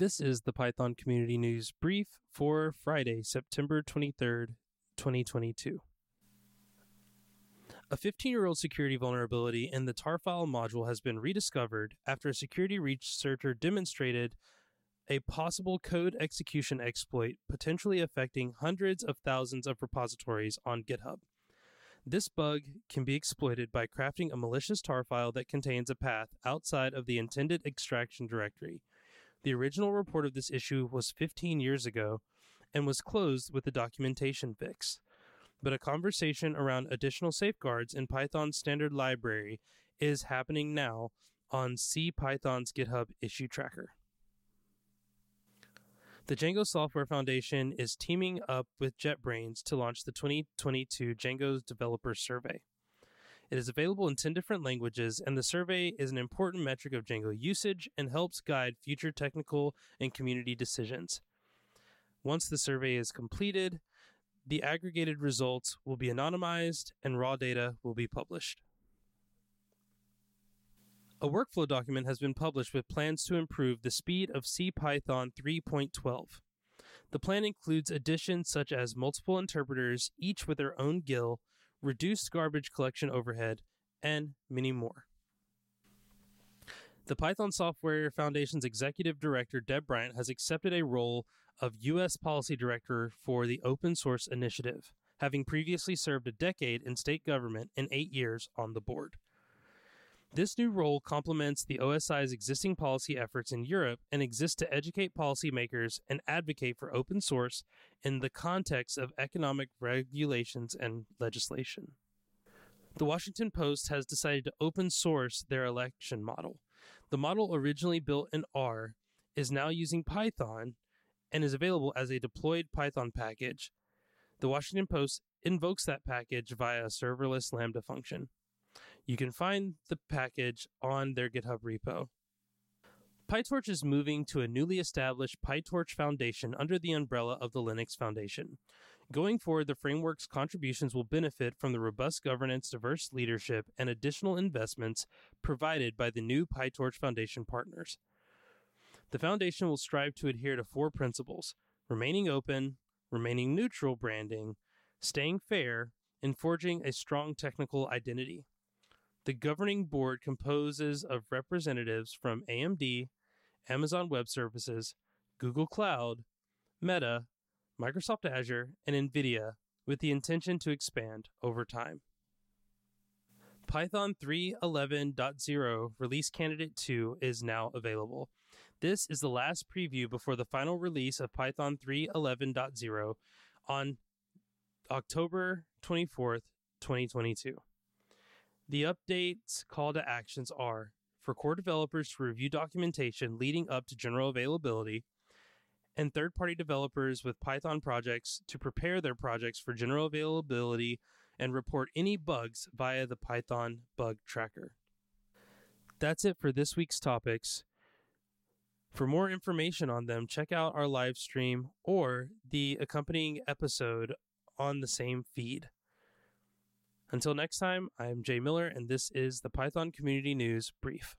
This is the Python Community News Brief for Friday, September 23rd, 2022. A 15 year old security vulnerability in the Tarfile module has been rediscovered after a security researcher demonstrated a possible code execution exploit potentially affecting hundreds of thousands of repositories on GitHub. This bug can be exploited by crafting a malicious tar file that contains a path outside of the intended extraction directory. The original report of this issue was 15 years ago and was closed with the documentation fix. But a conversation around additional safeguards in Python's standard library is happening now on CPython's GitHub issue tracker. The Django Software Foundation is teaming up with JetBrains to launch the 2022 Django Developer Survey. It is available in 10 different languages, and the survey is an important metric of Django usage and helps guide future technical and community decisions. Once the survey is completed, the aggregated results will be anonymized and raw data will be published. A workflow document has been published with plans to improve the speed of CPython 3.12. The plan includes additions such as multiple interpreters, each with their own GIL, reduced garbage collection overhead, and many more. The Python Software Foundation's executive director, Deb Bryant, has accepted a role of U.S. Policy Director for the Open Source Initiative, having previously served a decade in state government and eight years on the board. This new role complements the OSI's existing policy efforts in Europe and exists to educate policymakers and advocate for open source in the context of economic regulations and legislation. The Washington Post has decided to open source their election model. The model, originally built in R, is now using Python and is available as a deployed Python package. The Washington Post invokes that package via a serverless Lambda function. You can find the package on their GitHub repo. PyTorch is moving to a newly established PyTorch Foundation under the umbrella of the Linux Foundation. Going forward, the framework's contributions will benefit from the robust governance, diverse leadership, and additional investments provided by the new PyTorch Foundation partners. The Foundation will strive to adhere to four principles remaining open, remaining neutral branding, staying fair, and forging a strong technical identity. The governing board composes of representatives from AMD, Amazon Web Services, Google Cloud, Meta, Microsoft Azure, and NVIDIA with the intention to expand over time. Python 3.11.0 Release Candidate 2 is now available. This is the last preview before the final release of Python 3.11.0 on October 24th, 2022. The update's call to actions are for core developers to review documentation leading up to general availability, and third party developers with Python projects to prepare their projects for general availability and report any bugs via the Python bug tracker. That's it for this week's topics. For more information on them, check out our live stream or the accompanying episode on the same feed. Until next time, I am Jay Miller, and this is the Python Community News Brief.